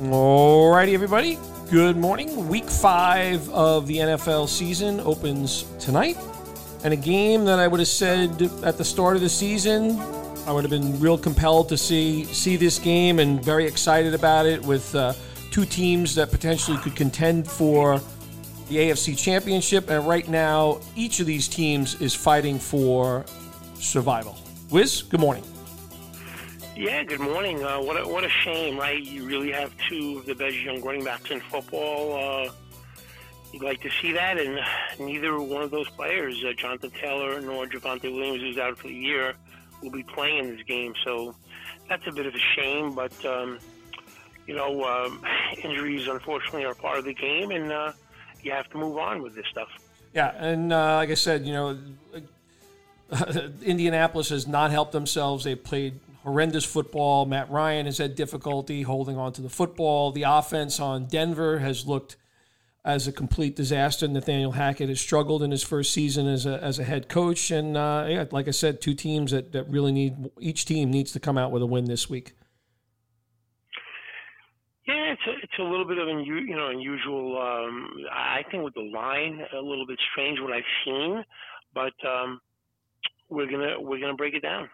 Alrighty, everybody. Good morning. Week five of the NFL season opens tonight. And a game that I would have said at the start of the season, I would have been real compelled to see see this game and very excited about it with uh, two teams that potentially could contend for the AFC Championship. And right now, each of these teams is fighting for survival. Wiz, good morning. Yeah, good morning. Uh, what a, what a shame, right? You really have two of the best young running backs in football. Uh, you'd like to see that, and neither one of those players, uh, Jonathan Taylor nor Javonte Williams, who's out for the year, will be playing in this game. So that's a bit of a shame, but um, you know, um, injuries unfortunately are part of the game, and uh, you have to move on with this stuff. Yeah, and uh, like I said, you know, Indianapolis has not helped themselves. They've played horrendous football. Matt Ryan has had difficulty holding on to the football. The offense on Denver has looked as a complete disaster. Nathaniel Hackett has struggled in his first season as a, as a head coach. And uh, yeah, like I said, two teams that, that really need, each team needs to come out with a win this week. Yeah, it's a, it's a little bit of an you know unusual. Um, I think with the line a little bit strange what I've seen, but um, we're gonna we're gonna break it down.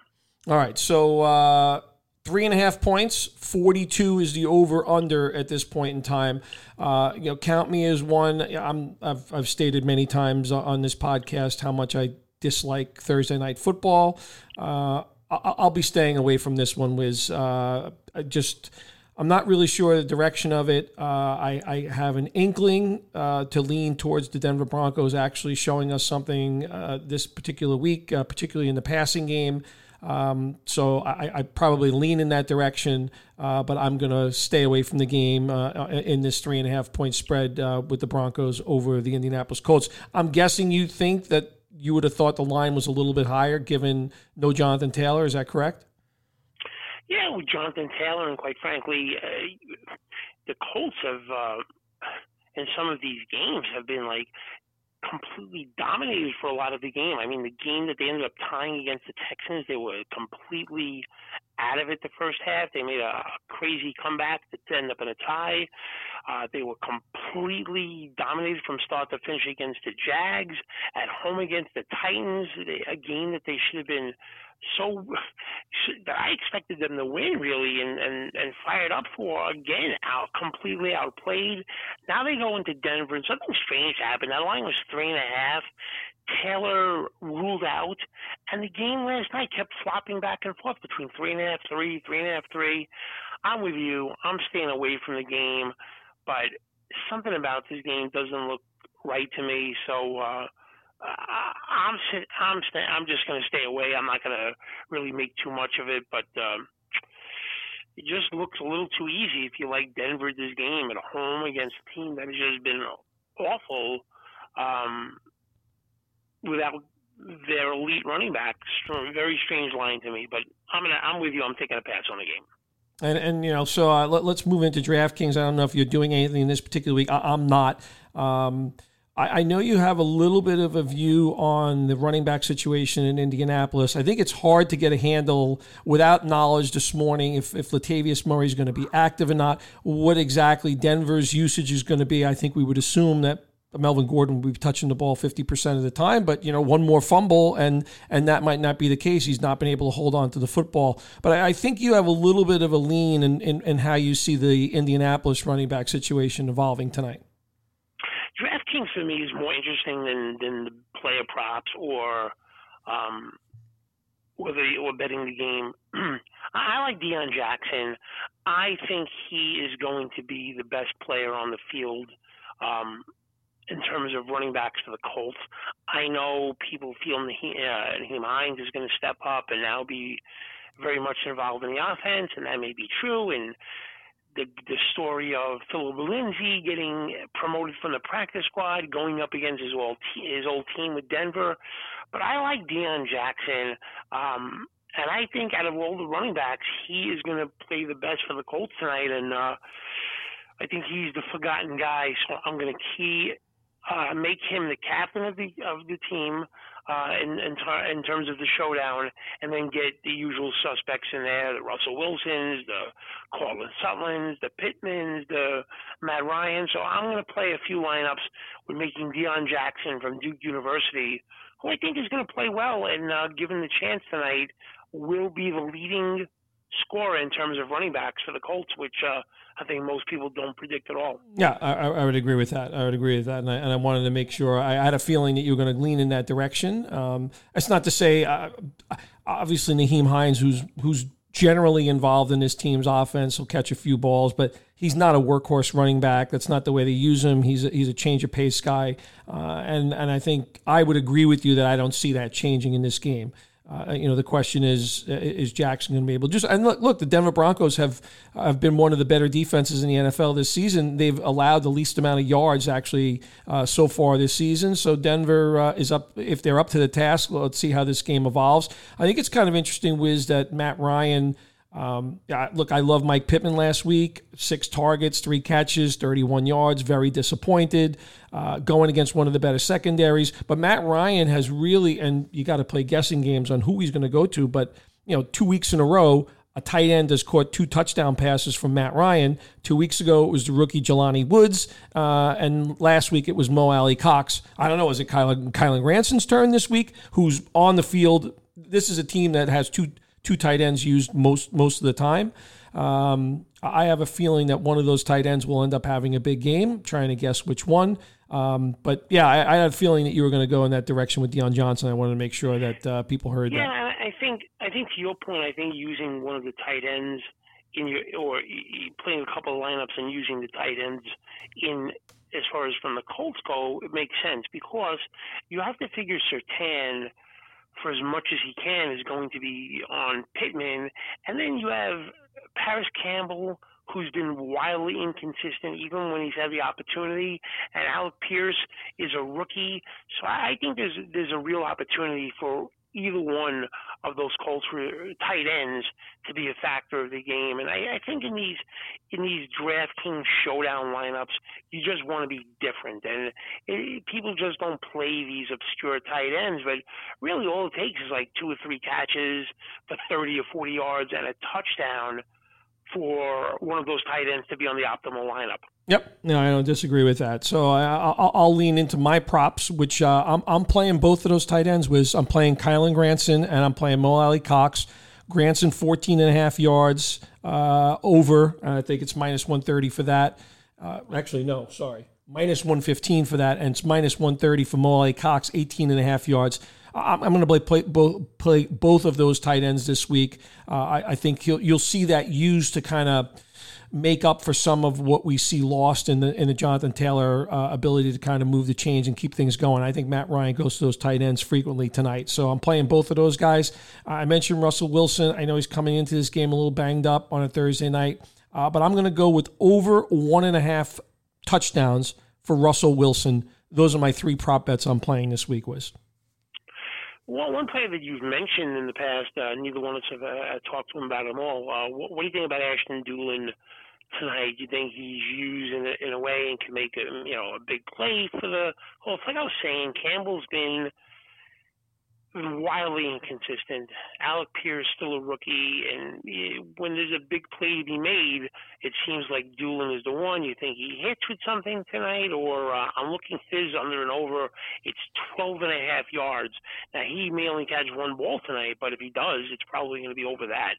All right. So uh, three and a half points. Forty-two is the over/under at this point in time. Uh, you know, count me as one. I'm. I've, I've stated many times on this podcast how much I dislike Thursday night football. Uh, I'll be staying away from this one. Wiz uh, just. I'm not really sure the direction of it. Uh, I, I, have an inkling uh, to lean towards the Denver Broncos actually showing us something uh, this particular week, uh, particularly in the passing game. Um, so I, I, probably lean in that direction, uh, but I'm going to stay away from the game uh, in this three and a half point spread uh, with the Broncos over the Indianapolis Colts. I'm guessing you think that you would have thought the line was a little bit higher given no Jonathan Taylor. Is that correct? Yeah, with Jonathan Taylor, and quite frankly, uh, the Colts have uh, in some of these games have been like completely dominated for a lot of the game. I mean, the game that they ended up tying against the Texans, they were completely out of it the first half. They made a crazy comeback that ended up in a tie. Uh, they were completely dominated from start to finish against the Jags, at home against the Titans, a game that they should have been so that I expected them to win really and, and, and fired up for again out completely outplayed. Now they go into Denver and something strange happened. That line was three and a half. Taylor ruled out, and the game last night kept flopping back and forth between three and a half, three, three and a half, three. I'm with you. I'm staying away from the game, but something about this game doesn't look right to me. So uh, I'm I'm I'm just going to stay away. I'm not going to really make too much of it, but um, it just looks a little too easy if you like Denver this game at home against a team that has just been awful um, without their elite running back. Very strange line to me, but I'm gonna I'm with you. I'm taking a pass on the game. And and you know, so uh, let, us move into DraftKings. I don't know if you're doing anything this particular week. I, am not. Um, I, I know you have a little bit of a view on the running back situation in Indianapolis. I think it's hard to get a handle without knowledge this morning if, if Latavius Murray is going to be active or not, what exactly Denver's usage is going to be. I think we would assume that Melvin Gordon will be touching the ball 50% of the time, but you know, one more fumble and and that might not be the case. He's not been able to hold on to the football. But I, I think you have a little bit of a lean in, in, in, how you see the Indianapolis running back situation evolving tonight. DraftKings for me is more interesting than than the player props or um, the or betting the game. I like Deon Jackson. I think he is going to be the best player on the field um, in terms of running backs for the Colts. I know people feel Nyheim, uh, Hines is going to step up and now be very much involved in the offense, and that may be true. And the the story of Philip Lindsay getting promoted from the practice squad, going up against his old his old team with Denver. But I like Deon Jackson, um, and I think out of all the running backs, he is going to play the best for the Colts tonight. And uh, I think he's the forgotten guy, so I'm going to key uh, make him the captain of the of the team. Uh, in, in, in terms of the showdown, and then get the usual suspects in there: the Russell Wilsons, the Courtland Suttons, the Pittmans, the Matt Ryan. So I'm going to play a few lineups with making Deon Jackson from Duke University, who I think is going to play well, and uh, given the chance tonight, will be the leading scorer in terms of running backs for the Colts, which uh, I think most people don't predict at all. Yeah, I, I, would agree with that. I would agree with that, and I, and I wanted to make sure. I, had a feeling that you were going to lean in that direction. Um, that's not to say, uh, obviously, Nyheim Hines, who's who's generally involved in this team's offense, will catch a few balls, but he's not a workhorse running back. That's not the way they use him. He's a, he's a change of pace guy, uh, and and I think I would agree with you that I don't see that changing in this game. Uh, you know, the question is, uh, is Jackson going to be able to just, and look, look, the Denver Broncos have, have been one of the better defenses in the NFL this season. They've allowed the least amount of yards actually uh, so far this season. So Denver uh, is up, if they're up to the task, let's see how this game evolves. I think it's kind of interesting, Wiz, that Matt Ryan, um, yeah, look, I love Mike Pittman last week. Six targets, three catches, 31 yards. Very disappointed. Uh, going against one of the better secondaries. But Matt Ryan has really, and you got to play guessing games on who he's going to go to. But you know, two weeks in a row, a tight end has caught two touchdown passes from Matt Ryan. Two weeks ago, it was the rookie Jelani Woods, uh, and last week it was Mo Alie-Cox. I don't know, is it Kylen Granson's turn this week? Who's on the field? This is a team that has two two tight ends used most most of the time. Um, I have a feeling that one of those tight ends will end up having a big game. Trying to guess which one. Um, but yeah, I, I, had a feeling that you were going to go in that direction with Deon Johnson. I wanted to make sure that uh, people heard yeah, that. Yeah, I think I think to your point, I think using one of the tight ends in your or playing a couple of lineups and using the tight ends in as far as from the Colts go, it makes sense because you have to figure Surtain – for as much as he can is going to be on Pittman, and then you have Parris Campbell, who's been wildly inconsistent even when he's had the opportunity, and Alec Pierce is a rookie. So I think there's there's a real opportunity for either one of those Colts tight ends to be a factor of the game. And I, I think in these in these DraftKings showdown lineups, you just want to be different. And it, people just don't play these obscure tight ends. But really, all it takes is like two or three catches for 30 or 40 yards and a touchdown for one of those tight ends to be on the optimal lineup. Yep, no, I don't disagree with that. So I, will lean into my props, which uh, I'm, I'm playing both of those tight ends. with. I'm playing Kylen Granson and I'm playing Mo Alie-Cox. Granson 14 and a half yards uh, over. I think it's minus 130 for that. Uh, actually, no, sorry, minus 115 for that, and it's minus 130 for Mo Alie-Cox, 18 and a half yards. I'm, going to play, play, both, play both of those tight ends this week. Uh, I, I, think you'll see that used to kind of make up for some of what we see lost in the in the Jonathan Taylor uh, ability to kind of move the change and keep things going. I think Matt Ryan goes to those tight ends frequently tonight, so I'm playing both of those guys. I mentioned Russell Wilson. I know he's coming into this game a little banged up on a Thursday night, uh, but I'm going to go with over one and a half touchdowns for Russell Wilson. Those are my three prop bets I'm playing this week, Wiz. Well, one player that you've mentioned in the past, uh, neither one of us have uh, talked to him about them all. Uh, what, what, do you think about Ashton Dulin tonight? Do you think he's used in a, in a way and can make a you know a big play for the whole? It's like I was saying, Campbell's been wildly inconsistent. Alec Pierce is still a rookie, and when there's a big play to be made, it seems like Dulin is the one. You think he hits with something tonight, or uh, I'm looking Fizz under and over. It's 12 and a half yards. Now he may only catch one ball tonight, but if he does, it's probably going to be over that.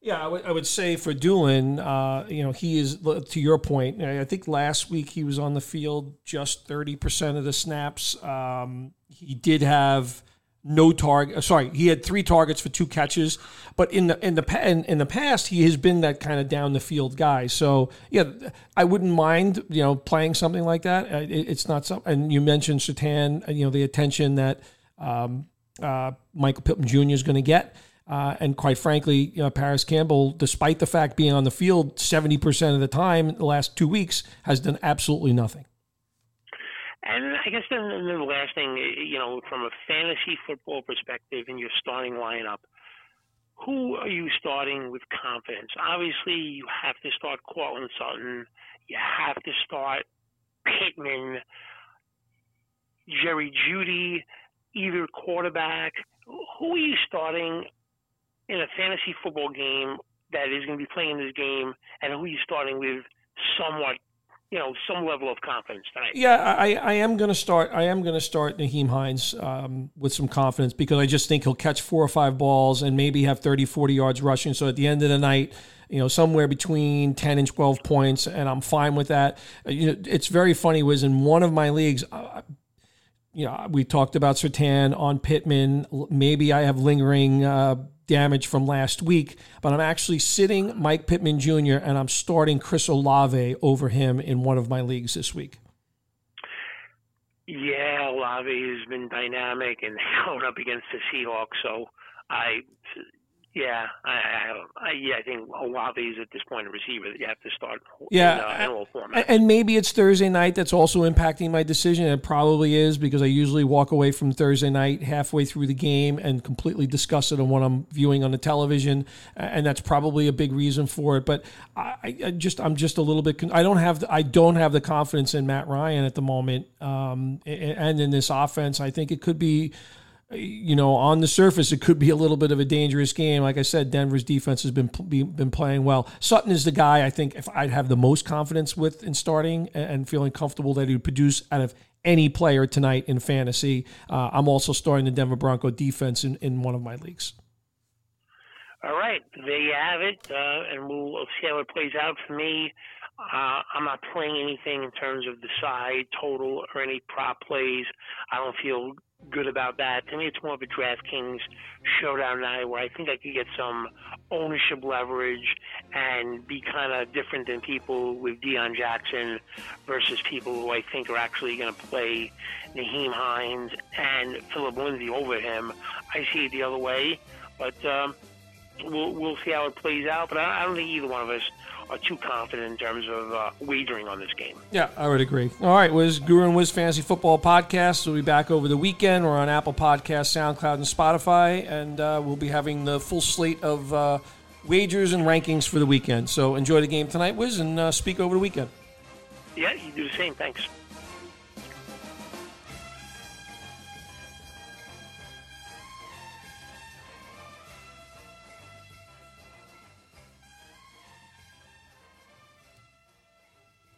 Yeah, I would, say for Dulin, uh, you know, he is, to your point, I think last week he was on the field just 30% of the snaps. Um, he did have no target. Uh, sorry, he had three targets for two catches, but in the in the in, in the past he has been that kind of down the field guy. So yeah, I wouldn't mind you know playing something like that. Uh, it, it's not something. And you mentioned Surtain, uh, you know the attention that um, uh, Michael Pittman Jr. is going to get. Uh, and quite frankly, you know, Parris Campbell, despite the fact being on the field 70% of the time the last two weeks, has done absolutely nothing. And I guess then, the last thing, you know, from a fantasy football perspective in your starting lineup, who are you starting with confidence? Obviously, you have to start Courtland Sutton. You have to start Pittman, Jerry Jeudy, either quarterback. Who are you starting in a fantasy football game that is going to be playing this game, and who are you starting with somewhat you know some level of confidence tonight. Yeah, I, I am going to start. I am going to start Nyheim Hines um, with some confidence because I just think he'll catch four or five balls and maybe have 30, 40 yards rushing. So at the end of the night, you know, somewhere between 10 and 12 points, and I'm fine with that. Uh, you know, it's very funny was in one of my leagues. You know, we talked about Surtain on Pittman. Maybe I have lingering uh, damage from last week, but I'm actually sitting Mike Pittman Jr. and I'm starting Chris Olave over him in one of my leagues this week. Yeah, Olave has been dynamic and held up against the Seahawks, so I yeah, I, I, I, yeah, I think Olave is at this point a receiver that you have to start. Yeah, in, uh, format. And maybe it's Thursday night that's also impacting my decision. It probably is because I usually walk away from Thursday night halfway through the game and completely discuss it on what I'm viewing on the television, and that's probably a big reason for it. But I, I just I'm just a little bit. I don't have the, I don't have the confidence in Matt Ryan at the moment, um, and in this offense. I think it could be you know, on the surface, it could be a little bit of a dangerous game. Like I said, Denver's defense has been been playing well. Sutton is the guy I think if I'd have the most confidence with in starting and feeling comfortable that he would produce out of any player tonight in fantasy. Uh, I'm also starting the Denver Bronco defense in, in one of my leagues. All right, there you have it, uh, and we'll see how it plays out for me. Uh, I'm not playing anything in terms of the side total or any prop plays. I don't feel good about that. To me, it's more of a DraftKings showdown night where I think I could get some ownership leverage and be kind of different than people with Deon Jackson versus people who I think are actually going to play Nyheim Hines and Philip Lindsay over him. I see it the other way, but um, we'll we'll see how it plays out. But I don't think either one of us are too confident in terms of uh, wagering on this game. Yeah, I would agree. All right, Wiz Guru and Wiz Fantasy Football Podcast. We'll be back over the weekend. We're on Apple Podcasts, SoundCloud, and Spotify, and uh, we'll be having the full slate of uh, wagers and rankings for the weekend. So enjoy the game tonight, Wiz, and uh, speak over the weekend. Yeah, you do the same. Thanks.